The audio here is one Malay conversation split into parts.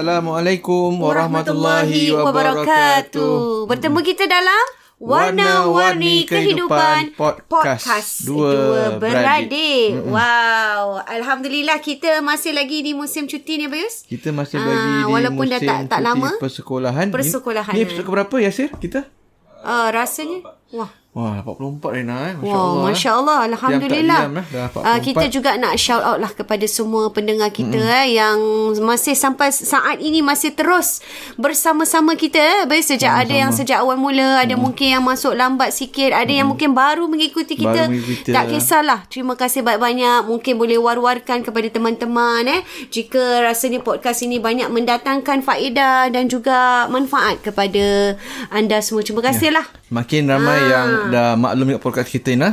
Assalamualaikum warahmatullahi wabarakatuh. Bertemu kita dalam Warna-Warni Kehidupan Podcast, podcast Dua, Dua Beradik. Mm-hmm. Wow. Alhamdulillah kita masih lagi di musim cuti ni, Bayus. Kita masih Aa, lagi ah, di walaupun musim dah tak, tak cuti lama. persekolahan. Persekolahan. Ni, ni episod keberapa, Yasir, kita? Uh, rasanya, wah. Wah, 44 Rina eh. Masya Wah, Allah. Masya Allah. Eh. Alhamdulillah. Diam, diam, eh. uh, kita juga nak shout out lah kepada semua pendengar kita mm-hmm. eh, yang masih sampai saat ini masih terus bersama-sama kita. Eh. Baik sejak sama ada yang sejak awal mula, ada mm. mungkin yang masuk lambat sikit, ada mm. yang mungkin baru mengikuti kita. Baru mengikuti tak kisahlah. Terima kasih banyak-banyak. Mungkin boleh war-warkan kepada teman-teman. Eh. Jika rasanya podcast ini banyak mendatangkan faedah dan juga manfaat kepada anda semua. Terima kasihlah. Ya. Makin ramai ha. yang dah maklum dekat podcast kita ni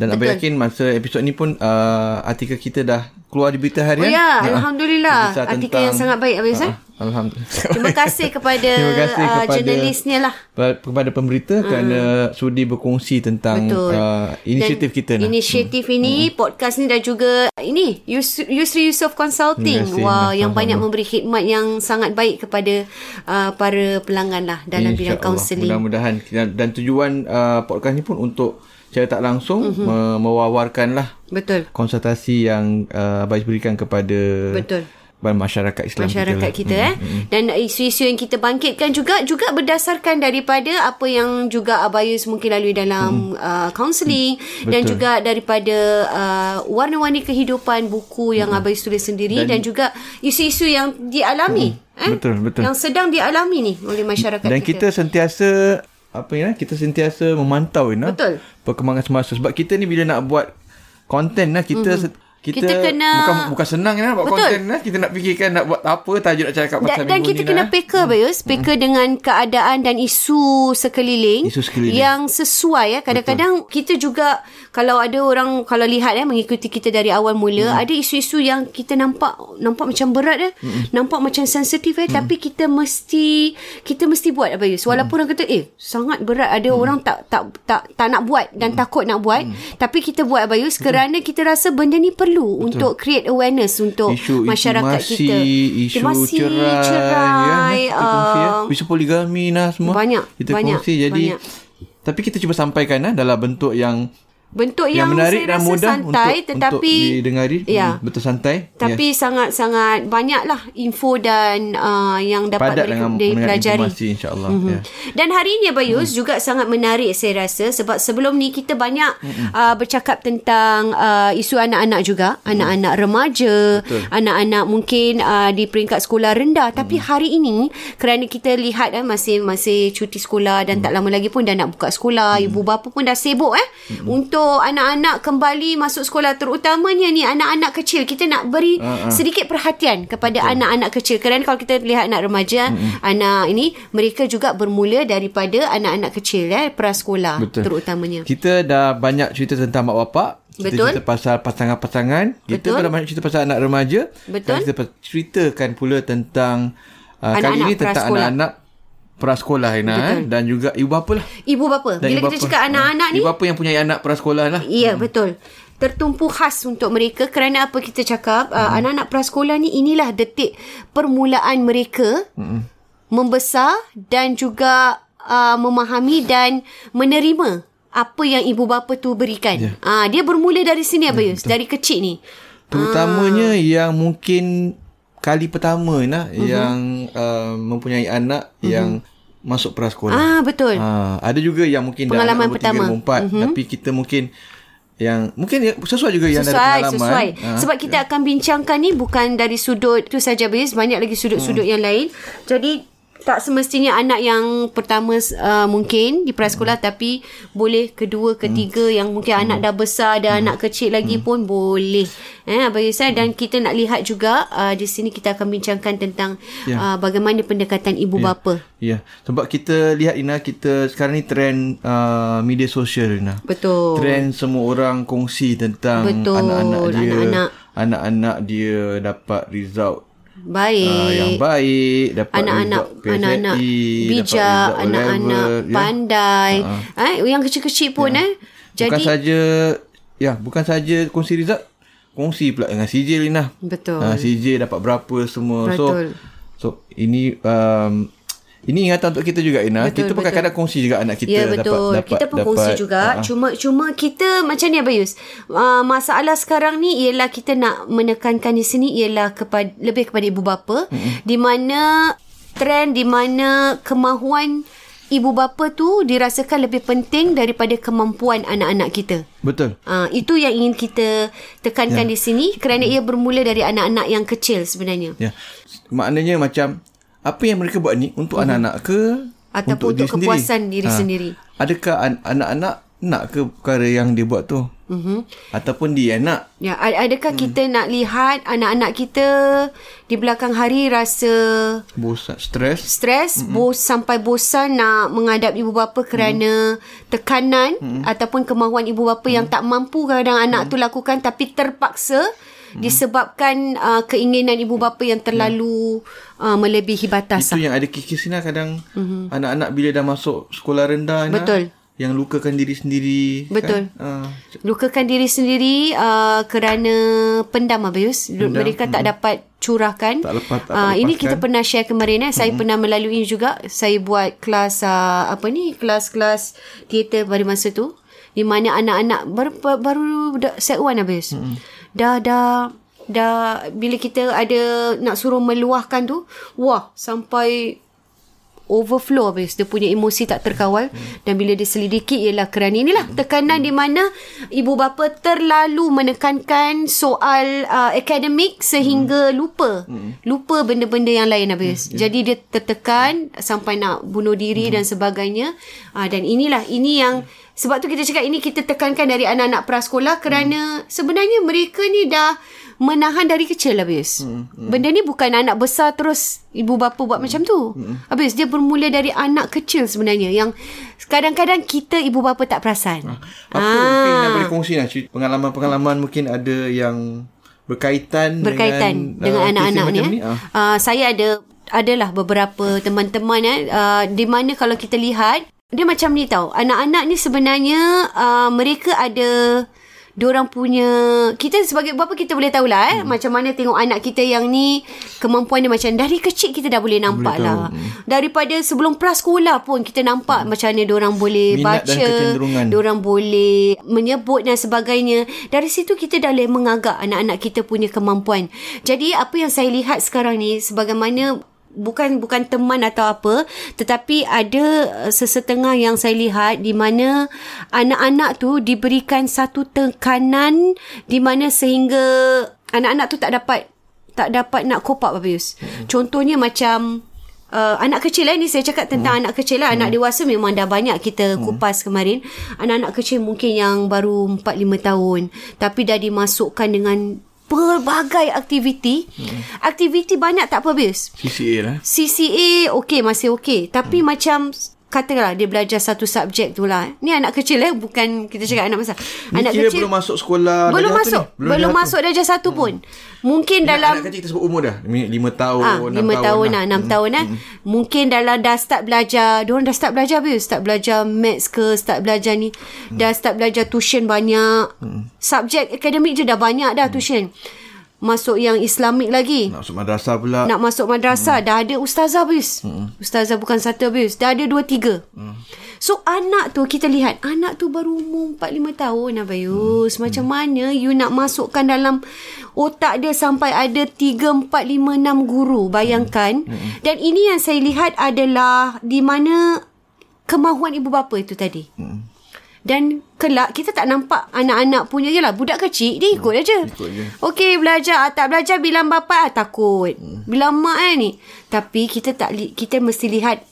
dan Betul. yakin masa episod ni pun uh, artikel kita dah keluar di berita harian. Oh ya, ya. alhamdulillah. Artikel tentang, yang sangat baik Abis uh, Alhamdulillah. Terima kasih kepada, Terima kasih uh, kepada jurnalisnya lah. Kepada pemberita hmm. kerana sudi berkongsi tentang uh, inisiatif dan kita. Inisiatif hmm. ini, hmm. podcast ni dan juga ini Yus- Yusri Yusof Consulting. Kasih, Wah, yang banyak memberi khidmat yang sangat baik kepada uh, para pelanggan lah dalam Insya bidang kaunseling. Mudah-mudahan dan tujuan uh, podcast ni pun untuk secara tak langsung mm-hmm. me- mewawarkanlah betul konsultasi yang uh, Abais berikan kepada betul masyarakat Islam masyarakat kita, kita eh mm-hmm. dan isu-isu yang kita bangkitkan juga juga berdasarkan daripada apa yang juga Abayus mungkin lalui dalam kaunseling mm-hmm. uh, dan juga daripada uh, warna-warni kehidupan buku yang mm-hmm. Abayus tulis sendiri dan, dan juga isu-isu yang dialami mm-hmm. eh betul betul yang sedang dialami ni oleh masyarakat dan kita dan kita sentiasa apa ya kita sentiasa memantau ya betul. Perkembangan semasa. Sebab kita ni bila nak buat konten lah kita mm-hmm kita, kita kena bukan bukan senang kan buat konten lah. Kita nak fikirkan nak buat apa tajuk nak cakap pasal dan, dan kita kena lah. peka hmm. Bayus, peka hmm. dengan keadaan dan isu sekeliling, isu sekeliling. yang sesuai ya. Kadang-kadang Betul. kita juga kalau ada orang kalau lihat ya mengikuti kita dari awal mula, hmm. ada isu-isu yang kita nampak nampak macam berat ya. Hmm. Nampak macam sensitif ya, hmm. tapi kita mesti kita mesti buat Bayus. Walaupun hmm. orang kata eh sangat berat, ada hmm. orang tak tak tak tak nak buat dan hmm. takut nak buat, hmm. tapi kita buat Bayus kerana kita rasa benda ni perlu perlu Betul. untuk create awareness untuk isu, masyarakat isu kita. Isu masi, cerai, cerai ya, uh, isu poligami lah semua. Banyak. Kita banyak, kongsi. Jadi, banyak. tapi kita cuba sampaikan lah dalam bentuk yang bentuk yang, yang menarik dan mudah santai untuk, tetapi untuk didengari ya, hmm, betul santai tapi ya. sangat-sangat banyaklah info dan uh, yang dapat Padat dengan, dipelajari informasi insyaallah mm-hmm. ya. dan hari ini Bayus mm. juga sangat menarik saya rasa sebab sebelum ni kita banyak mm-hmm. uh, bercakap tentang uh, isu anak-anak juga mm. anak-anak remaja betul. anak-anak mungkin uh, di peringkat sekolah rendah tapi mm. hari ini kerana kita lihat uh, masih masih cuti sekolah dan mm. tak lama lagi pun dah nak buka sekolah mm. ibu bapa pun dah sibuk eh mm. untuk untuk anak-anak kembali masuk sekolah terutamanya ni anak-anak kecil kita nak beri uh, uh. sedikit perhatian kepada Betul. anak-anak kecil kerana kalau kita lihat anak remaja uh-huh. anak ini mereka juga bermula daripada anak-anak kecil eh prasekolah Betul. terutamanya kita dah banyak cerita tentang mak bapak kita Betul. cerita pasal pasangan-pasangan kita Betul. dah banyak cerita pasal anak remaja Betul. kita ceritakan pula tentang uh, kali ini tentang anak-anak prasekolah Ina eh? dan juga ibu bapa lah. Ibu bapa. Dan Bila ibu kita bapa. cakap anak-anak ni. Ibu bapa yang punya anak prasekolah lah. Ya, hmm. betul. Tertumpu khas untuk mereka kerana apa kita cakap uh, hmm. uh, anak-anak prasekolah ni inilah detik permulaan mereka hmm. membesar dan juga uh, memahami dan menerima apa yang ibu bapa tu berikan. Yeah. Uh, dia bermula dari sini Abayus, yeah, dari kecil ni. Terutamanya uh. yang mungkin kali pertama nah uh-huh. yang uh, mempunyai anak uh-huh. yang masuk prasekolah. Ah betul. Ha, ada juga yang mungkin pengalaman dah pertama. 3, 4 uh-huh. tapi kita mungkin yang mungkin sesuai juga yang sesuai, dari pengalaman. Sesuai. Ha, Sebab kita ya. akan bincangkan ni bukan dari sudut tu saja banyak lagi sudut-sudut hmm. yang lain. Jadi tak semestinya anak yang pertama uh, mungkin di prasekolah hmm. tapi boleh kedua ketiga hmm. yang mungkin hmm. anak dah besar dan hmm. anak kecil lagi hmm. pun boleh eh bagi saya dan kita nak lihat juga uh, di sini kita akan bincangkan tentang yeah. uh, bagaimana pendekatan ibu yeah. bapa ya yeah. sebab kita lihat Ina kita sekarang ni trend uh, media sosial Ina betul trend semua orang kongsi tentang betul. anak-anak dia anak-anak anak-anak dia dapat result baik uh, yang baik dapat anak-anak anak-anak bijak anak-anak ya. pandai uh-huh. eh yang kecil-kecil pun ya. eh jadi bukan saja ya bukan saja kongsi result kongsi pula dengan CJ Lina betul uh, CJ dapat berapa semua betul. so so ini um, ini ingatan untuk kita juga Ina. Betul, kita pun kadang-kadang kongsi juga anak kita ya, betul. dapat dapat kita pun dapat, kongsi juga. Uh-huh. Cuma cuma kita macam ni Abayus. Uh, masalah sekarang ni ialah kita nak menekankan di sini ialah kepada lebih kepada ibu bapa uh-huh. di mana trend di mana kemahuan ibu bapa tu dirasakan lebih penting daripada kemampuan anak-anak kita. Betul. Uh, itu yang ingin kita tekankan ya. di sini kerana ia bermula dari anak-anak yang kecil sebenarnya. Ya. Maknanya macam apa yang mereka buat ni untuk uh-huh. anak-anak ke ataupun untuk, untuk diri kepuasan sendiri? diri ha. sendiri adakah an- anak-anak nak ke perkara yang dia buat tu uh-huh. ataupun dia nak ya adakah hmm. kita nak lihat anak-anak kita di belakang hari rasa bosan stres stres uh-huh. bos sampai bosan nak menghadap ibu bapa kerana uh-huh. tekanan uh-huh. ataupun kemahuan ibu bapa uh-huh. yang tak mampu kadang anak uh-huh. tu lakukan tapi terpaksa hmm. disebabkan uh, keinginan ibu bapa yang terlalu hmm. uh, melebihi batas. Itu lah. yang ada kikis ni kadang hmm. anak-anak bila dah masuk sekolah rendah Betul. yang lukakan diri sendiri Betul. Kan? Uh. Lukakan diri sendiri uh, kerana pendam abuse. Pendam. Mereka tak dapat curahkan. Tak lepas tak uh, ini kita pernah share kemarin eh. Saya hmm. pernah melalui juga. Saya buat kelas uh, apa ni? Kelas-kelas teater pada masa tu di mana anak-anak baru baru set one habis. Hmm dah dah dah bila kita ada nak suruh meluahkan tu wah sampai overflow habis dia punya emosi tak terkawal hmm. dan bila dia selidiki ialah kerana inilah tekanan di mana ibu bapa terlalu menekankan soal uh, akademik sehingga hmm. lupa hmm. lupa benda-benda yang lain habis hmm. jadi dia tertekan sampai nak bunuh diri hmm. dan sebagainya uh, dan inilah ini yang sebab tu kita cakap ini kita tekankan dari anak-anak prasekolah kerana hmm. sebenarnya mereka ni dah menahan dari kecil habis. Hmm, hmm. Benda ni bukan anak besar terus ibu bapa buat hmm. macam tu. Hmm. Habis dia bermula dari anak kecil sebenarnya yang kadang-kadang kita ibu bapa tak perasan. Ha. Apa ha. mungkin nak boleh kongsi lah pengalaman-pengalaman mungkin ada yang berkaitan, berkaitan dengan, dengan uh, anak-anak ni. ni. Ha. Uh, saya ada adalah beberapa teman-teman eh uh, di mana kalau kita lihat dia macam ni tau anak-anak ni sebenarnya uh, mereka ada Diorang punya Kita sebagai bapa Kita boleh tahulah eh, hmm. Macam mana tengok anak kita yang ni Kemampuan dia macam Dari kecil kita dah boleh nampak boleh lah hmm. Daripada sebelum prasekolah pun Kita nampak hmm. macam mana Diorang boleh Minat baca Diorang boleh Menyebut dan sebagainya Dari situ kita dah boleh mengagak Anak-anak kita punya kemampuan Jadi apa yang saya lihat sekarang ni Sebagaimana bukan bukan teman atau apa tetapi ada uh, sesetengah yang saya lihat di mana anak-anak tu diberikan satu tekanan di mana sehingga anak-anak tu tak dapat tak dapat nak cope up Babius. Hmm. Contohnya macam uh, anak kecil lah ni saya cakap tentang hmm. anak kecil lah anak dewasa memang dah banyak kita hmm. kupas kemarin anak-anak kecil mungkin yang baru 4 5 tahun tapi dah dimasukkan dengan pelbagai aktiviti hmm. aktiviti banyak tak apa habis CCA lah CCA okey masih okey tapi hmm. macam katakanlah dia belajar satu subjek tu lah. Ni anak kecil eh bukan kita cakap anak besar. Anak kecil belum masuk sekolah belum masuk ni? belum, belum masuk darjah satu pun. Mungkin satu. dalam anak kecil kita sebut umur dah 5 tahun Ah, 6 lima tahun lah, enam Hmm. tahun eh. Mungkin dalam dah start belajar, diorang dah start belajar habis, start belajar maths ke, start belajar ni, Hmm. dah start belajar tuition banyak. Subjek akademik je dah banyak dah tuition. Masuk yang Islamik lagi. nak masuk madrasah pula. Nak masuk madrasah Dah ada ustazah habis. Ustazah bukan satu habis Dah ada dua tiga. So anak tu Kita lihat Anak tu baru umur 4-5 tahun Abayus Macam mana You nak masukkan dalam Otak dia Sampai ada 3, 4, 5, 6 guru? Bayangkan. Dan ini yang saya lihat adalah Di mana Kemahuan ibu bapa itu tadi dan kelak kita tak nampak anak-anak punya je lah. Budak kecil dia ikut aja. ikut je. Okey belajar. Ah, tak belajar bilang bapa ah, takut. Bilang mak eh ni. Tapi kita tak li- kita mesti lihat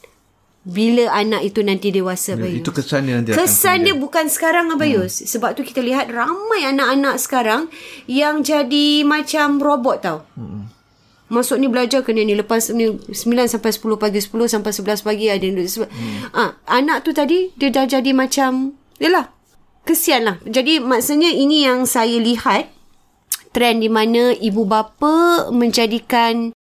bila anak itu nanti dewasa Abayus. itu kesan dia nanti akan Kesan dia bukan sekarang Abayus. Hmm. Sebab tu kita lihat ramai anak-anak sekarang yang jadi macam robot tau. Hmm. Masuk ni belajar kena ni lepas ni 9 sampai 10 pagi 10 sampai 11 pagi ada hmm. ah, anak tu tadi dia dah jadi macam yalah kesian lah. Jadi maksudnya ini yang saya lihat trend di mana ibu bapa menjadikan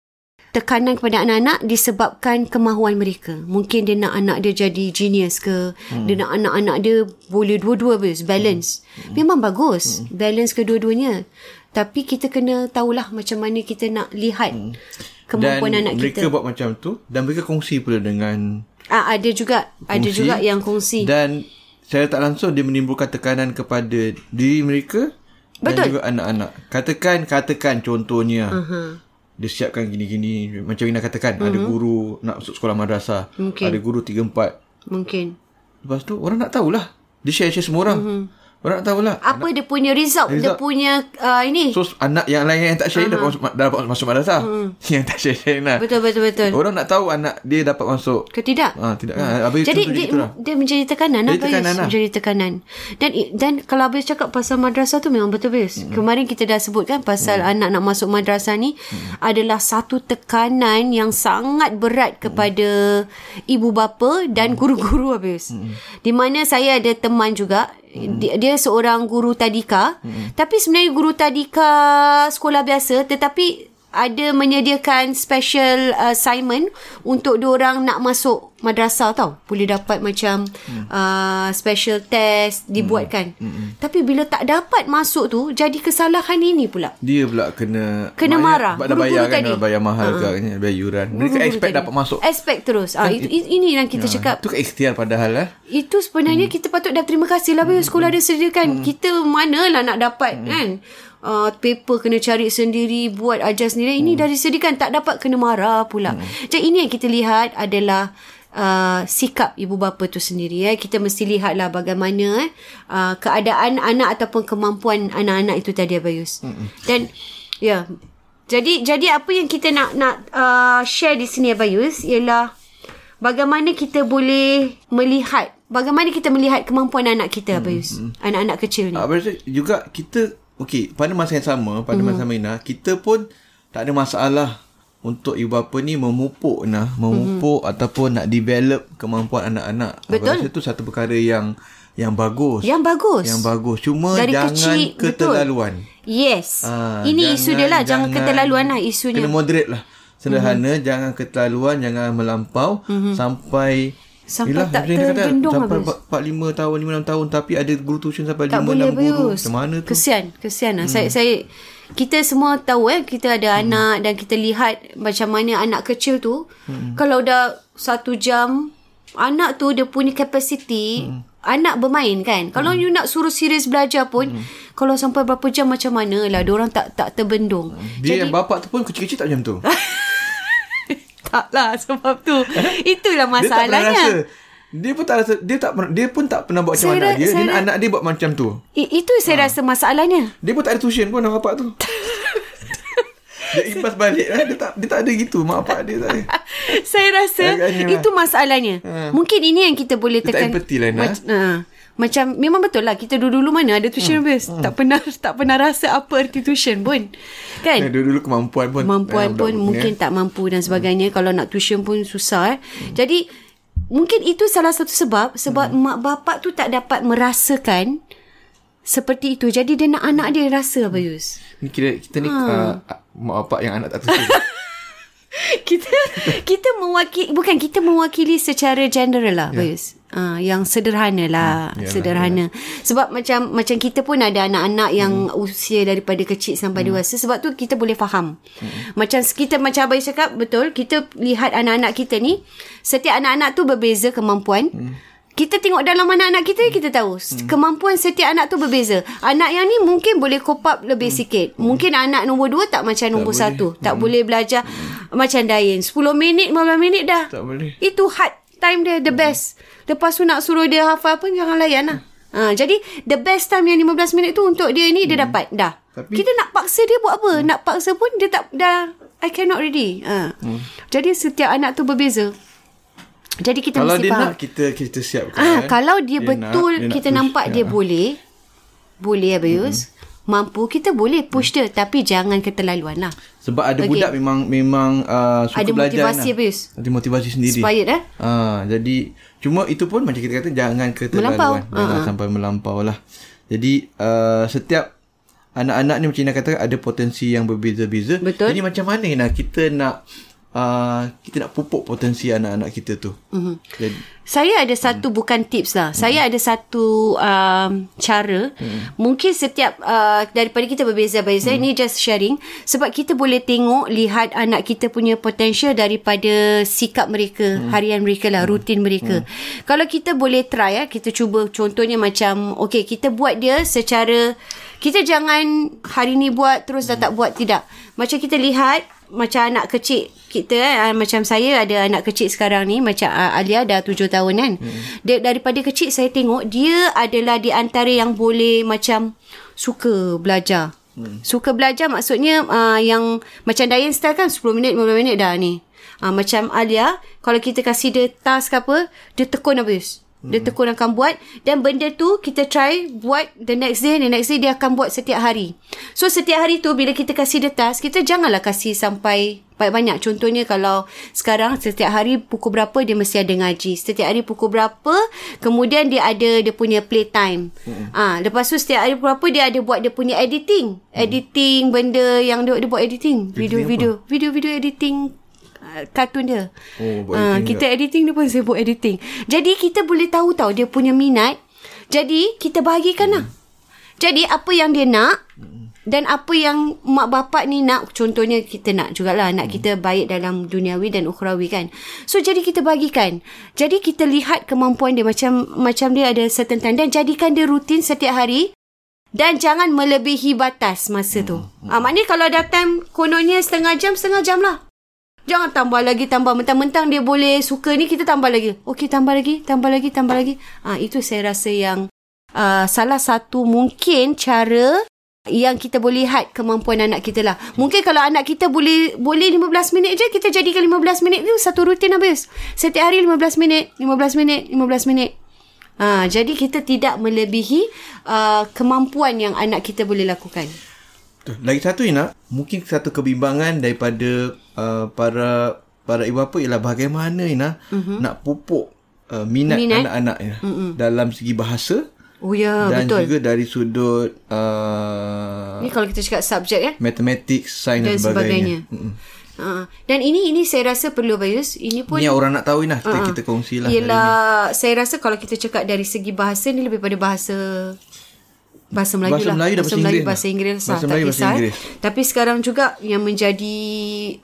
tekanan kepada anak-anak disebabkan kemahuan mereka. Mungkin dia nak anak dia jadi genius ke, hmm. dia nak anak-anak dia boleh dua-dua habis, balance. Hmm. Memang bagus, hmm. balance kedua-duanya. Tapi kita kena tahulah macam mana kita nak lihat hmm. kemampuan dan anak mereka kita. buat macam tu dan mereka kongsi pula dengan Ah ada juga, ada kongsi juga yang kongsi. dan secara tak langsung dia menimbulkan tekanan kepada diri mereka dan Betul. juga anak-anak. Katakan katakan contohnya uh-huh. dia siapkan gini-gini macam Ina katakan uh-huh. ada guru nak masuk sekolah madrasah, Mhm. Mungkin. ada guru 3 4. Mungkin. Lepas tu orang nak tahulah. Dia share-share semua orang. Uh-huh. Orang nak tahulah. Apa dia punya result, dia Result. punya uh, ini. So anak yang lain yang tak share uh-huh. dapat dapat masuk madrasah. Uh-huh. Yang tak share share lah. betul betul betul. Orang nak tahu anak dia dapat masuk. Ke tidak? Ah tidak kan. Habis Jadi dia, lah. dia menjadi tekanan Jadi Abang tekanan lah. Menjadi tekanan Dan dan kalau Yus cakap Pasal madrasah tu Memang betul Yus. Hmm. Kemarin kita dah sebut kan Pasal anak nak masuk madrasah ni Hmm. Adalah satu tekanan Yang sangat berat Kepada Ibu bapa Dan guru-guru Abang Yus. Hmm. Di mana saya ada teman juga dia, dia seorang guru tadika. Tapi sebenarnya guru tadika Sekolah biasa Tetapi ada menyediakan special assignment untuk diorang nak masuk madrasah tau. Boleh dapat macam hmm. uh, special test dibuatkan. Hmm. Hmm. Tapi bila tak dapat masuk tu jadi kesalahan ini pula. Dia pula kena Kena marah. Sebab dah bayar kan tadi. Dah bayar mahal uh-huh. kan Bayar yuran Mereka Guru-guru expect tadi. dapat masuk Expect terus. Ah itu, ini yang kita cakap. Itu kan ikhtiar padahal lah Itu sebenarnya hmm. kita patut dah terima kasih lah hmm. sekolah dia sediakan. Hmm. Kita manalah nak dapat hmm. kan. Uh, paper kena cari sendiri buat ajar sendiri ini dah disediakan tak dapat kena marah pula hmm. jadi ini yang kita lihat adalah Uh, sikap ibu bapa tu sendiri eh. kita mesti lihatlah bagaimana eh, uh, keadaan anak ataupun kemampuan anak-anak itu tadi Abayus hmm. dan ya jadi jadi apa yang kita nak nak uh, share di sini Abayus ialah bagaimana kita boleh melihat bagaimana kita melihat kemampuan anak kita Abayus hmm. anak-anak kecil ni Ah, Berarti juga kita Okey Pada masa yang sama Pada Hmm. masa yang sama Ina Kita pun Tak ada masalah Untuk ibu bapa ni Memupuk nah, Memupuk hmm. Ataupun nak develop Kemampuan anak-anak Aku Betul. rasa tu satu perkara yang Yang bagus yang bagus Yang bagus Cuma Dari jangan kecil, betul. keterlaluan yes Ah, ini isu dia lah jangan, keterlaluan lah isunya Kena moderate lah Sederhana mm-hmm. Jangan keterlaluan Jangan melampau mm-hmm. Sampai Sampai Yelah, tak tergendung Sampai habis. 4-5 tahun 5-6 tahun Tapi ada guru tuition Sampai tak 5-6 boleh guru Macam mana tu kesian kesian lah saya saya kita semua tahu eh kita ada hmm. anak dan kita lihat macam mana anak kecil tu hmm. kalau dah satu jam anak tu dia punya capacity hmm. anak bermain kan kalau you nak suruh serius belajar pun hmm. kalau sampai berapa jam macam mana lah orang tak tak terbendung Dia yang bapak tu pun Kecil-kecil tak macam tu tak lah sebab tu itulah Dia tak masalahnya Dia pun tak rasa Dia tak Dia pun tak pernah buat macam Saya ra- dia saya Dia ra- anak dia buat macam tu I, itu saya rasa masalahnya Dia pun tak ada tuition pun Bapak tu Dia impas balik lah. Dia tak, dia tak ada gitu. Mak bapak dia tak ada. Saya rasa Agaknya lah. itu masalahnya. Ha. Mungkin ini yang kita boleh Dia tak tekan. empathy lah, ha. Macam memang betul lah kita dulu-dulu mana ada tuition hmm. base. Tak pernah tak pernah rasa apa arti tuition pun. Kan? Eh, Dulu-dulu kemampuan pun. Kemampuan eh, pun mungkin ni, tak mampu dan sebagainya. Kalau nak tuition pun susah. Eh. Jadi mungkin itu salah satu sebab sebab mak bapak tu tak dapat merasakan seperti itu. Jadi dia nak anak dia rasa apa Yus? Ni kira kita ni uh, mak bapak yang anak tak tutup. kita kita mewakili bukan kita mewakili secara general lah yeah. Bayus. Uh, yang sederhana lah Hmm, yalah, sederhana sebab macam macam kita pun ada anak-anak yang Hmm. usia daripada kecil sampai dewasa sebab tu kita boleh faham macam kita macam abai cakap betul kita lihat anak-anak kita ni setiap anak-anak tu berbeza kemampuan Hmm. Kita tengok dalam anak-anak kita kita tahu. Kemampuan setiap anak tu berbeza. Anak yang ni mungkin boleh cope up lebih sikit. Mungkin anak nombor dua tak macam nombor boleh. satu. Tak boleh belajar macam Dain. 10 minit 15 minit dah. Tak boleh. itu hard time dia the best. Lepas tu nak suruh dia hafal pun jangan layan lah ha, jadi the best time yang 15 minit tu untuk dia ni dia dapat. Dah. Tapi- kita nak paksa dia buat apa? Nak paksa pun dia tak dah I cannot ready ha. jadi setiap anak tu berbeza jadi kita Kalau mesti dia faham nak, kita kita siapkan. Ah, eh. kalau dia, Dia betul nak- dia nak kita push. nampak dia Ya. boleh, boleh Abayus. Mm-hmm. Mampu kita boleh push dia tapi jangan keterlaluan lah. Sebab ada Okey. budak memang memang uh, suka Ada belajar. motivasi, Nah. Abayus. Ada motivasi sendiri. Expired eh. Ah, jadi cuma itu pun macam kita kata jangan keterlaluan. Melampau. Jangan Ah. sampai melampau lah. Jadi uh, setiap anak-anak ni macam Ina kata ada potensi yang berbeza-beza. Betul. Jadi macam mana nak kita nak uh, kita nak pupuk potensi anak-anak kita tu. Mm-hmm. Jadi Saya ada satu hmm. bukan tips lah. Hmm. Saya ada satu um, cara. Hmm. Mungkin setiap uh, daripada kita berbeza beza hmm. ni just sharing sebab kita boleh tengok lihat anak kita punya potential daripada sikap mereka, hmm. harian mereka lah, rutin mereka. Hmm. Kalau kita boleh try ya, kita cuba contohnya macam okay, kita buat dia secara kita jangan hari ni buat terus dah tak buat tidak. Macam kita lihat macam anak kecil kita eh, macam saya ada anak kecil sekarang ni macam uh, Alia dah tujuh tahun kan. Hmm. Dia daripada kecil saya tengok dia adalah di antara yang boleh macam suka belajar. Hmm. Suka belajar maksudnya uh, yang macam Dayan style kan 10 minit 15 minit dah ni. Uh, macam Alia kalau kita kasih dia task apa dia tekun habis. Dia tekun akan buat dan benda tu kita try buat the next day the next day dia akan buat setiap hari. So setiap hari tu bila kita kasih dia task kita janganlah kasih sampai banyak-banyak. Contohnya kalau sekarang setiap hari pukul berapa dia mesti ada ngaji. Setiap hari pukul berapa kemudian dia ada dia punya playtime. Hmm. Ah, lepas tu setiap hari berapa dia ada buat dia punya editing. Editing benda yang dia, dia buat editing. Video-video video-video editing kartun dia. Oh, editing kita editing dia pun sibuk editing. Jadi kita boleh tahu tahu dia punya minat. Jadi kita bahagikan lah. Jadi apa yang dia nak dan apa yang mak bapak ni nak contohnya kita nak jugalah anak kita baik dalam duniawi dan ukhrawi kan. So jadi kita bagikan. Jadi kita lihat kemampuan dia macam macam dia ada certain time dan jadikan dia rutin setiap hari dan jangan melebihi batas masa tu. Ah maknanya kalau ada time kononnya setengah jam setengah jam lah. Jangan tambah lagi tambah mentang-mentang dia boleh suka ni kita tambah lagi. Okey tambah lagi, tambah lagi, tambah lagi. Ah itu saya rasa yang uh, salah satu mungkin cara yang kita boleh lihat kemampuan anak kita lah. Mungkin kalau anak kita boleh boleh 15 minit je kita jadikan 15 minit tu satu rutin habis. Setiap hari 15 minit, 15 minit, 15 minit. Ha, jadi kita tidak melebihi uh, kemampuan yang anak kita boleh lakukan. Betul. Lagi satu Ina, mungkin satu kebimbangan daripada uh, para para ibu bapa ialah bagaimana Ina uh-huh. nak pupuk uh, minat, Minat. anak-anak Ina uh-huh. dalam segi bahasa Oh ya, dan betul. juga dari sudut uh, Ni kalau kita cakap subjek eh. matematik, sains Dan dan sebagainya. sebagainya. Uh, dan ini ini saya rasa perlu Bayus. Ini pun Ni orang nak tahu Ina, kita, Ah, kita kongsi lah. hari ni. Yelah Saya rasa kalau kita cakap Dari segi bahasa ni Lebih pada bahasa Bahasa Melayu Bahasa lah Melayu dan bahasa Melayu, Inggeris Bahasa. Inggeris lah Bahasa Melayu, bahasa kisah eh. Inggeris. Tapi sekarang juga Yang menjadi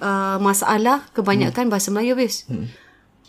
uh, Masalah Kebanyakan bahasa Melayu habis Hmm.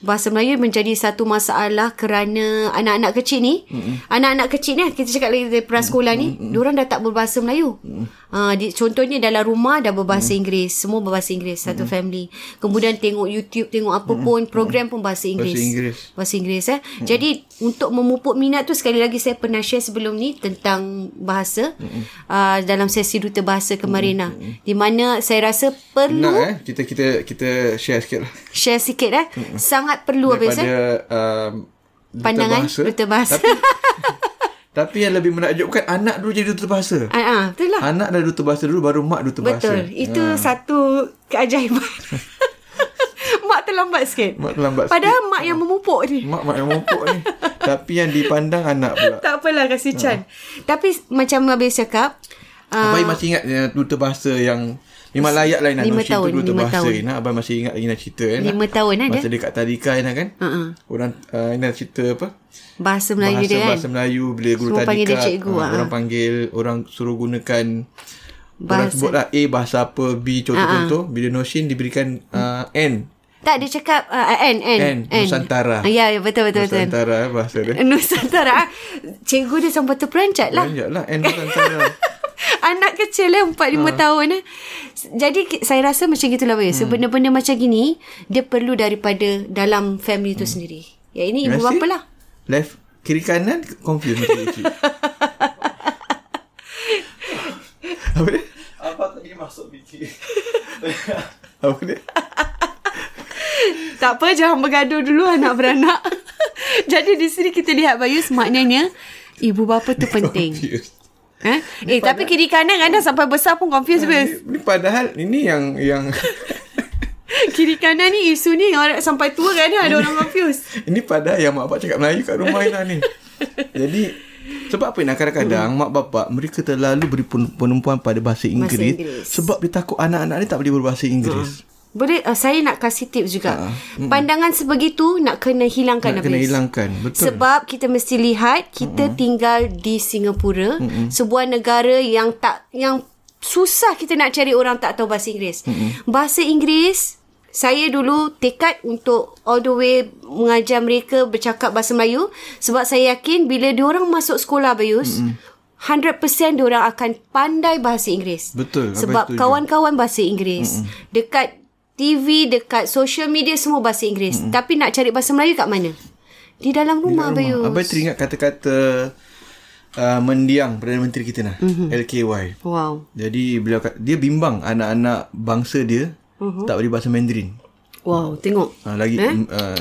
bahasa Melayu menjadi satu masalah kerana anak-anak kecil ni, mm-hmm. anak-anak kecil ni kita cakap lagi dari prasekolah ni, mm-hmm. diorang dah tak berbahasa Melayu. Mm-hmm. Uh, di, contohnya dalam rumah dah berbahasa mm-hmm. Inggeris, semua berbahasa Inggeris satu mm-hmm. family. Kemudian tengok YouTube, tengok apa pun, mm-hmm. program pun bahasa Inggeris. Bahasa Inggeris. Bahasa Inggeris eh. Mm-hmm. Jadi untuk memupuk minat tu sekali lagi saya pernah share sebelum ni tentang bahasa mm-hmm. uh, dalam sesi duta bahasa kemarin mm-hmm. lah. Di mana saya rasa perlu Nak eh kita kita kita share sikit lah. Share sikit eh. Mm-hmm. Sangat perlu Daripada eh. um, duta Pandangan bahasa. duta bahasa. Tapi, tapi yang lebih menakjubkan anak dulu jadi duta bahasa. Ah, ah, betul lah. Anak dah duta bahasa dulu baru mak duta bahasa. Betul. Itu satu keajaiban. terlambat sikit. Mak terlambat Padahal mak yang memupuk ni. Mak mak yang mumpuk ni. Tapi yang dipandang anak pula. tak apalah kasih Chan. Tapi macam habis cakap. Uh, Abai masih ingat yang duta bahasa yang memang layak lah Ina. Lima Notion tahun, tu duta bahasa tahun. Ina. Abai masih ingat lagi nak cerita kan. Lima tahun, eh, Masa dia? dekat tadika Ina kan. uh-uh. Orang uh, Ina cerita apa. bahasa Melayu bahasa, dia kan. Bahasa Melayu bila guru Semua tadika. panggil dia cikgu, ah, ah. Orang panggil, orang suruh gunakan Orang Bahasa- sebut lah A bahasa apa, B contoh-contoh. Bila Notion diberikan uh, N. Tak dia cakap uh, N N N, Nusantara. Ah, Ya ya betul betul betul. Nusantara eh, bahasa dia. Nusantara. Cikgu dia sampai terperancat lah. Banyak lah N Nusantara. Anak kecil eh 4 5 Ha. tahun eh. Jadi saya rasa macam gitulah Hmm. So, benda-benda macam gini dia perlu daripada dalam family tu sendiri. Ya ini ibu Nasi, bapa lah. Left kiri kanan confuse macam. Apa dia? Apa tadi masuk fikir? Apa dia? Tak apa jangan bergaduh dulu anak beranak. Jadi di sini kita lihat Bayus maknanya ibu bapa tu penting. Confused. Eh, eh tapi kiri kanan kadang sampai besar pun confused Bayus. Ni, ni padahal ini yang yang Kiri kanan ni isu ni orang sampai tua kadang ada orang confused. ini padahal yang mak bapak cakap Melayu kat rumah Ina ni. Jadi sebab apa Ina kadang-kadang mak bapak mereka terlalu beri pen- penumpuan pada bahasa Inggeris, Inggeris. sebab dia takut anak-anak ni tak boleh berbahasa Inggeris. Boleh uh, saya nak kasih tips juga. Pandangan sebegitu nak kena hilangkan Nak kena habis. hilangkan. Betul. Sebab kita mesti lihat kita mm-hmm. tinggal di Singapura, mm-hmm. sebuah negara yang tak yang susah kita nak cari orang tak tahu bahasa Inggeris. Mm-hmm. Bahasa Inggeris saya dulu tekad untuk all the way mengajar mereka bercakap bahasa Melayu sebab saya yakin bila diorang masuk sekolah Bayus mm-hmm. 100% diorang akan pandai bahasa Inggeris. Betul, Sebab kawan-kawan bahasa Inggeris. Mm-hmm. Dekat TV, dekat social media semua bahasa Inggeris. Mm-hmm. Tapi nak cari bahasa Melayu kat mana? Di dalam rumah, Di dalam Bayus. rumah. Abai teringat kata-kata uh, mendiang Perdana Menteri kita nah, Mhm. mm-hmm. LKY. Wow. Jadi beliau dia bimbang anak-anak bangsa dia Mhm. uh-huh. tak boleh bahasa Mandarin. Wow, tengok. Ha, lagi eh? uh,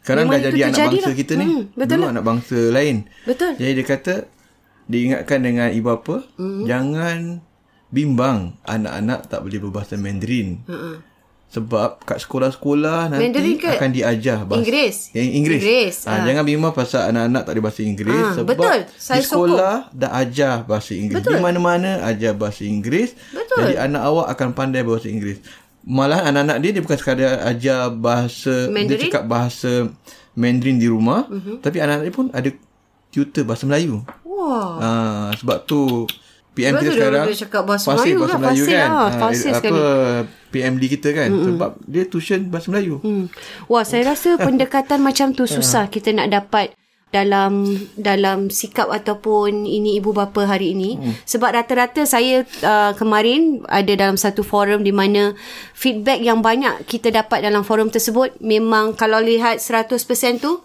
sekarang Memang dah itu jadi anak bangsa lah. kita ni. Hmm, betul Dulu lah. anak bangsa lain. Betul. Jadi dia kata diingatkan dengan ibu bapa Hmm. jangan bimbang anak-anak tak boleh berbahasa Mandarin. Uh-uh. Sebab kat sekolah-sekolah nanti Mandarin ke? akan diajar bahasa Inggeris? Yang Inggeris. Inggeris, Ha, ah. Jangan bimbang pasal anak-anak tak boleh bahasa Inggeris Ah, sebab betul. Saya di sekolah dah ajar bahasa Inggeris. Betul. Di mana-mana ajar bahasa Inggeris. Betul. Jadi anak awak akan pandai bahasa Inggeris. Malah anak-anak dia dia bukan sekadar ajar bahasa Mandarin? Dia cakap bahasa Mandarin di rumah, uh-huh. tapi anak-anak dia pun ada tutor bahasa Melayu. Wah. Ha, sebab tu PM Sebab kita sekarang dia cakap bahasa fasih Melayu bahasa kan, Melayu kan. lah, Ha, fasih apa sekali. PMD kita kan mm sebab dia tuition bahasa Melayu. Hmm. Wah, saya rasa pendekatan macam tu susah kita nak dapat dalam dalam sikap ataupun ini ibu bapa hari ini hmm. sebab rata-rata saya uh, kemarin ada dalam satu forum di mana feedback yang banyak kita dapat dalam forum tersebut memang kalau lihat 100% tu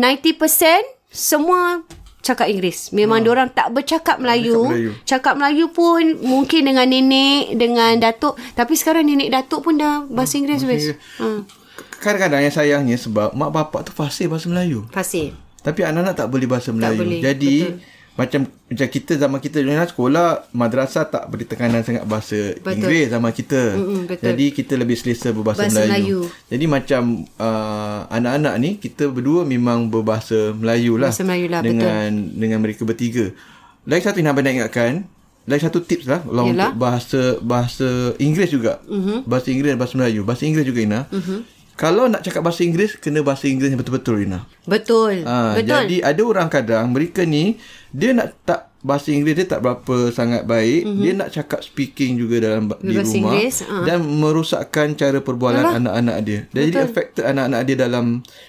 90% semua cakap Inggeris. Memang ha. orang tak bercakap Melayu. Cakap Melayu. Cakap Melayu pun mungkin dengan nenek, dengan datuk. Tapi sekarang nenek datuk pun dah bahasa Inggeris. Bahasa Ha. Kadang-kadang yang sayangnya sebab mak bapak tu fasih bahasa Melayu. Fasih. Tapi anak-anak tak boleh bahasa Melayu. boleh, Jadi betul. Macam macam kita zaman kita dulu kan, sekolah madrasah tak beri tekanan sangat bahasa Betul. Inggeris zaman kita. Mm-mm, betul. Jadi kita lebih selesa berbahasa Bahasa Melayu. Melayu. Jadi macam uh, anak-anak ni kita berdua memang berbahasa Melayu lah. Bahasa Melayu lah, dengan dengan mereka bertiga. Lagi satu yang nak ingatkan, lagi satu tips lah Yalah. untuk bahasa bahasa Inggeris juga. Uh-huh. Bahasa Inggeris dan bahasa Melayu. Bahasa Inggeris juga Ina. Uh-huh. Kalau nak cakap bahasa Inggeris kena bahasa Inggeris yang betul-betul Ina. Betul. Ha, Betul. Jadi ada orang kadang mereka ni dia nak tak bahasa Inggeris dia tak berapa sangat baik. Mm-hmm. Dia nak cakap speaking juga dalam ba- di. Bahasa rumah Inggeris, ha. dan merosakkan cara perbualan anak-anak dia. Dan jadi affected anak-anak dia dalam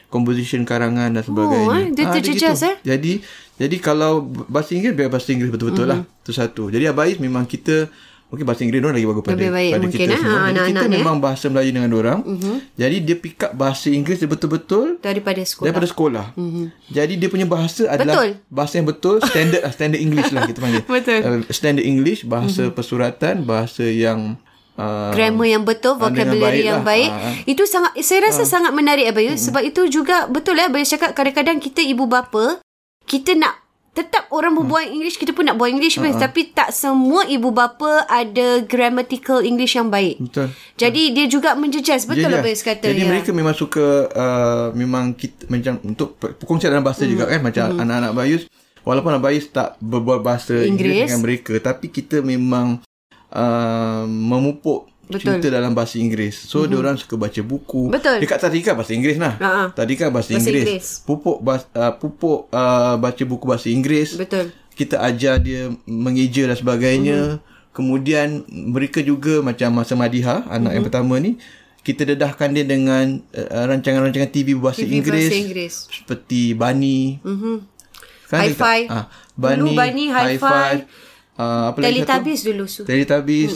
composition karangan dan sebagainya. eh, dia Ah, terjejas, gitu. eh? Jadi jadi kalau bahasa Inggeris biar bahasa Inggeris betul-betul Mhm. lah. Itu satu. Jadi Abais memang kita Mungkin bahasa Inggeris dia lagi bagus pada, Lebih baik pada mungkin, kita eh, semua. Anak-anak kita ni, eh. memang bahasa Melayu dengan orang. Mm-hmm. Jadi dia pick up bahasa Inggeris dia betul-betul Daripada sekolah. Daripada sekolah. Mm-hmm. Jadi dia punya bahasa adalah Betul. bahasa yang betul, standard lah, standard English lah kita panggil. Betul. Uh, standard English, bahasa mm-hmm. persuratan, bahasa yang uh, grammar yang betul, vocabulary baik yang lah. baik. Ah. Itu sangat saya rasa sangat menarik Abayus sebab itu juga betul lah Abayus cakap kadang-kadang kita ibu bapa kita nak tetap orang berbual English kita pun nak buat English uh tapi tak semua ibu bapa ada grammatical English yang baik. Betul. Jadi dia juga menjejas betul Jejas. Abayus kata Jadi ya. mereka memang suka uh, memang kita macam untuk perkongsian dalam bahasa mm. juga kan macam mm. anak-anak Bayus walaupun Bayus tak berbual bahasa Inggeris, Inggeris. dengan mereka tapi kita memang uh, memupuk Betul. cerita dalam bahasa Inggeris. So mm-hmm. orang suka baca buku. Betul. Dekat tadika bahasa Inggeris lah. Ha, ha. Tadika bahasa, Bahasa Inggeris. Inggeris. Pupuk bas, uh, pupuk uh, baca buku bahasa Inggeris. Betul. Kita ajar dia mengeja dan sebagainya. Mm-hmm. Kemudian mereka juga macam masa Madiha anak mm-hmm. yang pertama ni kita dedahkan dia dengan uh, rancangan-rancangan TV berbahasa TV Inggeris, bahasa Inggeris. seperti Bunny. Mhm. Kan dia Hi-Fi. tak- Ah, Dulu Bunny, Bunny, Hi-Fi. Hi-Fi. Uh, apa lagi satu? Teletubbies dulu su. Teletubbies,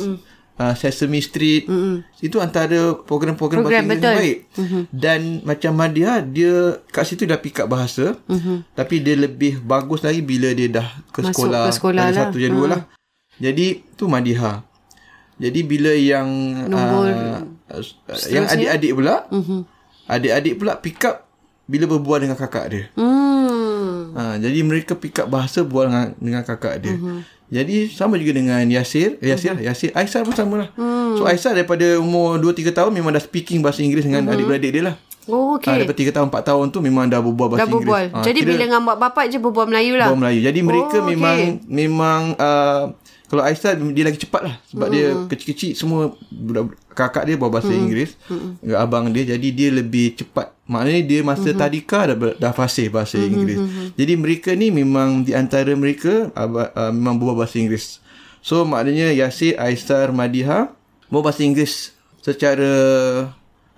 uh, Sesame Street. Mm-mm. Itu antara program-program Program, bahasa Inggeris baik. Mm-hmm. Dan macam Madia, dia kat situ dah pick up bahasa. Mm-hmm. Tapi dia lebih bagus lagi bila dia dah ke Masuk sekolah. ke sekolah lah. satu je dua lah. Jadi, tu Madiha. Jadi, bila yang... Nombor uh, yang adik-adik pula, mm-hmm. adik-adik pula pick up bila berbual dengan kakak dia. Hmm. Ha, jadi mereka pick up bahasa bual dengan, dengan kakak dia. Uh-huh. Jadi sama juga dengan Yasir. Eh, Yasir, uh-huh. Yasir. Aisyah pun sama lah. Uh-huh. So Aisyah daripada umur 2-3 tahun memang dah speaking bahasa Inggeris dengan uh-huh. adik-beradik dia lah. Oh, Okay. Ha, okey. daripada 3 tahun, 4 tahun tu memang dah berbual bahasa Dah berbual. Inggeris. Ha, Jadi kira bila dengan mak bapak je berbual Melayu lah. berbual Melayu. Jadi mereka Oh, okey. memang memang uh, kalau Aisyah dia lagi cepat lah sebab hmm. dia kecil-kecil semua budak kakak dia bawa bahasa hmm. Inggeris hmm. abang dia jadi dia lebih cepat maknanya dia masa hmm. tadika dah, dah fasih bahasa hmm. Inggeris hmm. jadi mereka ni memang di antara mereka uh, uh, memang berbual bahasa Inggeris so maknanya Yasir Aisyah Madiha berbual bahasa Inggeris secara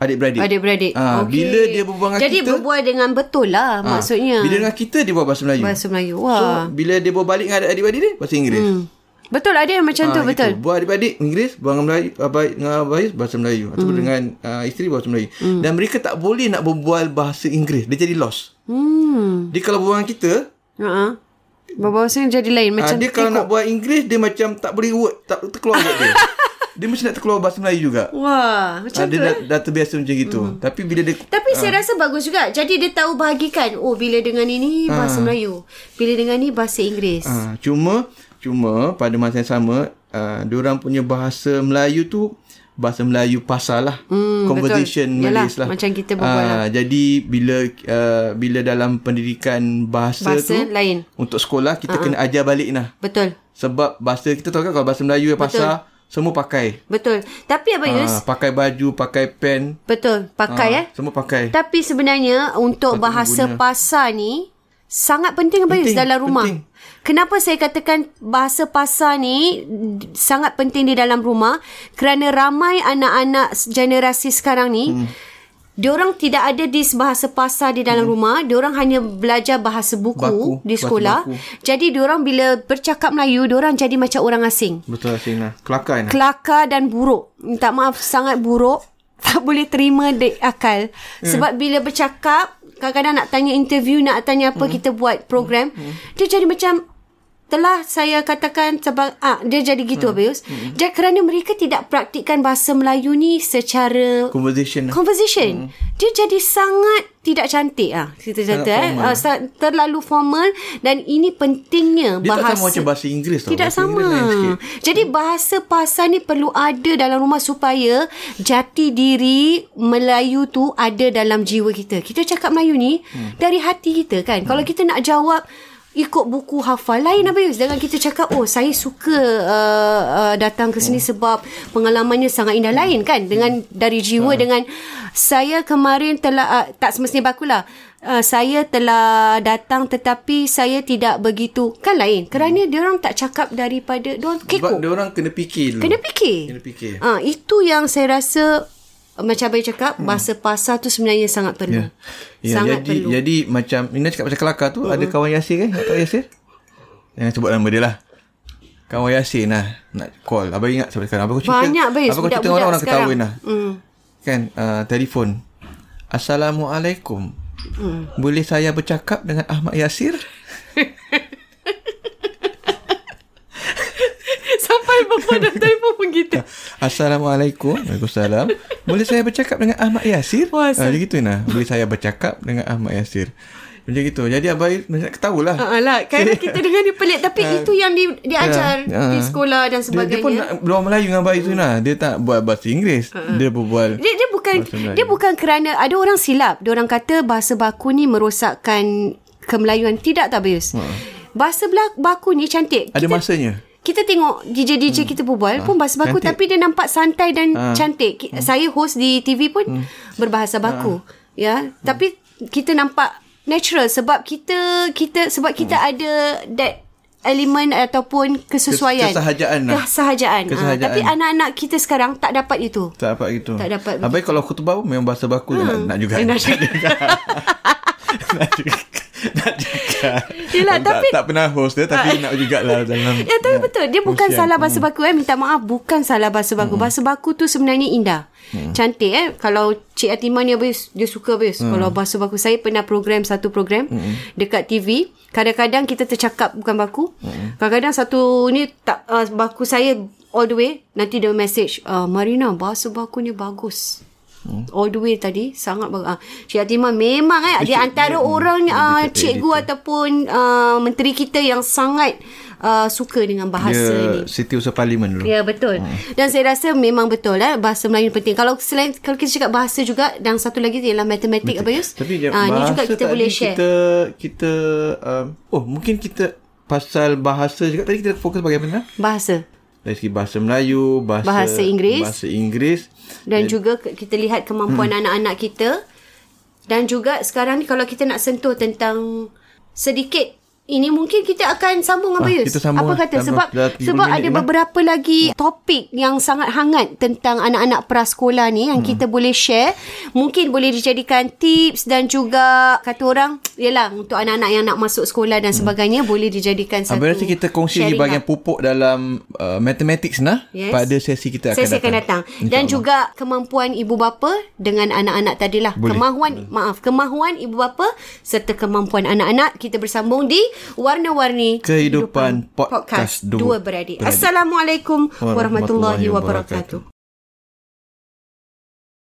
adik-beradik Adik-beradik. Ah, Okey. bila dia berbual dengan Jadi kita berbual dengan betul lah ah, maksudnya. bila dengan kita dia buat bahasa Melayu Bahasa Melayu. So Wah. bila dia bawa balik dengan adik-adik dia bahasa Inggeris. Hmm. Betul ada yang macam tu Ah, betul. Buat adik-adik Inggeris, buat dengan Melayu, abai dengan bahasa Melayu ataupun dengan uh, isteri bahasa Melayu. Hmm. Dan mereka tak boleh nak berbual bahasa Inggeris. Dia jadi lost. Hmm. Dia kalau berbual dengan kita, Ha. Berbahasa jadi lain uh, macam dia kalau nak buat Inggeris dia macam tak boleh word, tak terkeluar word dia. dia mesti nak terkeluar bahasa Melayu juga. Wah, macam Uh, dia tu dah, eh. dah terbiasa macam gitu. Hmm. Tapi bila dia Tapi saya rasa bagus juga. Jadi dia tahu bahagikan. Oh, bila dengan ini bahasa Melayu. Bila dengan ni bahasa Inggeris. Ah, cuma cuma pada masa yang sama uh, diorang punya bahasa Melayu tu bahasa Melayu pasal lah Hmm, conversation betul. Yalah, Malays lah macam kita berbual lah. Ah, jadi bila uh, bila dalam pendidikan bahasa, Bahasa tu lain. untuk sekolah kita kena ajar balik lah Betul. sebab bahasa kita tahu kan kalau bahasa Melayu yang pasal semua pakai Betul. Tapi Abang Yus, Ah, pakai baju pakai pen betul. Pakai Ah, eh. semua pakai Tapi sebenarnya untuk Satu bahasa guna. pasar ni sangat penting Abang Yus dalam rumah. penting. Kenapa saya katakan bahasa pasar ni sangat penting di dalam rumah? Kerana ramai anak-anak generasi sekarang ni hmm. Diorang tidak ada di bahasa pasar di dalam hmm. rumah. Diorang hanya belajar bahasa buku Baku, di sekolah. baku. Jadi diorang bila bercakap Melayu, diorang jadi macam orang asing betul Asing lah kelakar lah kelakar dan buruk. Minta maaf sangat buruk. Tak boleh terima dek akal. Hmm. Sebab bila bercakap, kadang-kadang nak tanya interview, nak tanya apa Hmm. kita buat program, dia jadi macam telah saya katakan sebab ah dia jadi gitu Hmm. Abius. Jadi kerana mereka tidak praktikkan bahasa Melayu ni secara conversation conversation. Dia jadi sangat tidak cantik ah. Kita kata eh formal. Ah, terlalu formal dan ini pentingnya dia bahasa tak sama macam bahasa Inggeris tau tidak bahasa sama. Jadi bahasa pasar ni perlu ada dalam rumah supaya jati diri Melayu tu ada dalam jiwa kita. Kita cakap Melayu ni hmm. dari hati kita kan. Hmm. Kalau kita nak jawab ikut buku hafal. Lain Abayus dengan kita cakap oh saya suka uh, uh, datang ke sini sebab pengalamannya sangat indah. Lain kan? Dengan dari jiwa dengan saya kemarin telah uh, tak semestinya bakulah uh, saya telah datang tetapi saya tidak begitu. Kan lain? Kerana dia orang tak cakap daripada dia orang kekok. dia orang kena fikir dulu. kena fikir. Kena fikir. Ah, itu yang saya rasa uh, macam Abang cakap bahasa pasar tu sebenarnya sangat perlu. Hmm. Ya, sangat jadi perlu. jadi macam Nina cakap pasal kelakar tu ada kawan Yasir kan? Tak Yasir? Jangan sebut nama dia lah. Kawan Yasir nah nak call. Abang ingat sampai sekarang. Abang cerita. Banyak, Abang kau cerita orang-orang sekarang. ketahuin lah. Hmm. Kan uh, telefon. Assalamualaikum. Hmm. Boleh saya bercakap dengan Ahmad Yasir? Bapa dah telefon pun gitu. Assalamualaikum. Waalaikumsalam. Boleh saya bercakap dengan Ahmad Yasir? Wah, Ah, dia gitu nah. Boleh saya bercakap dengan Ahmad Yasir. Macam gitu. Jadi abang macam ketahuilah. Ah lah, kan kita dengar dia pelik tapi itu yang di, diajar Ah. di sekolah dan Dia, dia pun sebagainya. nak Melayu dengan abang itu nah. Dia tak buat bahasa Inggeris. Dia berbual. dia, dia bukan dia bukan kerana ada orang silap. Dia orang kata bahasa baku ni merosakkan kemelayuan. Tidak tak Bius. Bahasa baku ni cantik. Ada masanya. Kita tengok DJ-DJ hmm. kita berbual pun bahasa baku cantik. tapi dia nampak santai dan Ah. cantik. Ki- Saya host di TV pun berbahasa baku. Ya, tapi kita nampak natural sebab kita kita sebab kita ada that elemen ataupun kesesuaian. Kes- kesahajaan lah. Kesahajaan. Ah, Kesahajaan. tapi anak-anak kita sekarang tak dapat itu. Tak dapat gitu. Tak dapat Abai kalau khutbah pun memang bahasa baku hmm. nak, nak juga. Eh, nak juga. nak juga. nak juga. Yelah, tak, tapi- tak pernah host dia tapi nak jugalah dalam. Ya tapi betul. Dia bukan salah bahasa baku. Eh Minta maaf Bukan salah bahasa baku. Bahasa baku tu sebenarnya indah. Cantik eh. Kalau Cik Atimah ni habis Dia suka habis. Kalau bahasa baku Saya pernah program Satu program Dekat TV Kadang-kadang kita tercakap Bukan baku. Kadang-kadang satu ni tak uh, Baku saya All the way Nanti dia message uh, Marina Bahasa bakunya bagus All the way tadi Sangat bagus ah, Cik Atimah memang eh Dia antara orang uh, Cikgu ataupun uh, Menteri kita yang sangat uh, Suka dengan bahasa Dia ni City Usaha Parlimen dulu. Ya betul. Dan saya rasa memang betul eh bahasa Melayu penting. Kalau selain kalau kita cakap bahasa juga dan satu lagi ialah matematik apa Yus? Tapi dia, ni juga kita boleh share. Kita kita um, oh mungkin kita pasal bahasa juga tadi kita fokus bagaimana? Bahasa. Dari segi bahasa Melayu, bahasa Bahasa Inggeris. bahasa Inggeris. Dan juga ke- kita lihat kemampuan Hmm. anak-anak kita. Dan juga sekarang ni kalau kita nak sentuh tentang sedikit ini mungkin kita akan sambung apa Ah, Yus? kita sambung Apa lah. kata? Sebab dalam 30 sebab ada lah. beberapa lagi topik yang sangat hangat tentang anak-anak prasekolah ni yang Hmm. kita boleh share. Mungkin boleh dijadikan tips dan juga kata orang, yalah untuk anak-anak yang nak masuk sekolah dan sebagainya boleh dijadikan satu Abang rasa kita kongsi sharing bahagian lah. pupuk dalam uh, mathematics nah Yes. pada sesi kita akan Sesi datang. akan datang. Dan juga kemampuan ibu bapa dengan anak-anak tadilah. Boleh. Kemahuan maaf, kemahuan ibu bapa serta kemampuan anak-anak kita bersambung di Warna-Warni Kehidupan Podcast Dua Dua Beradik. Beradik. Assalamualaikum Warahmatullahi warahmatullahi wabarakatuh. wabarakatuh.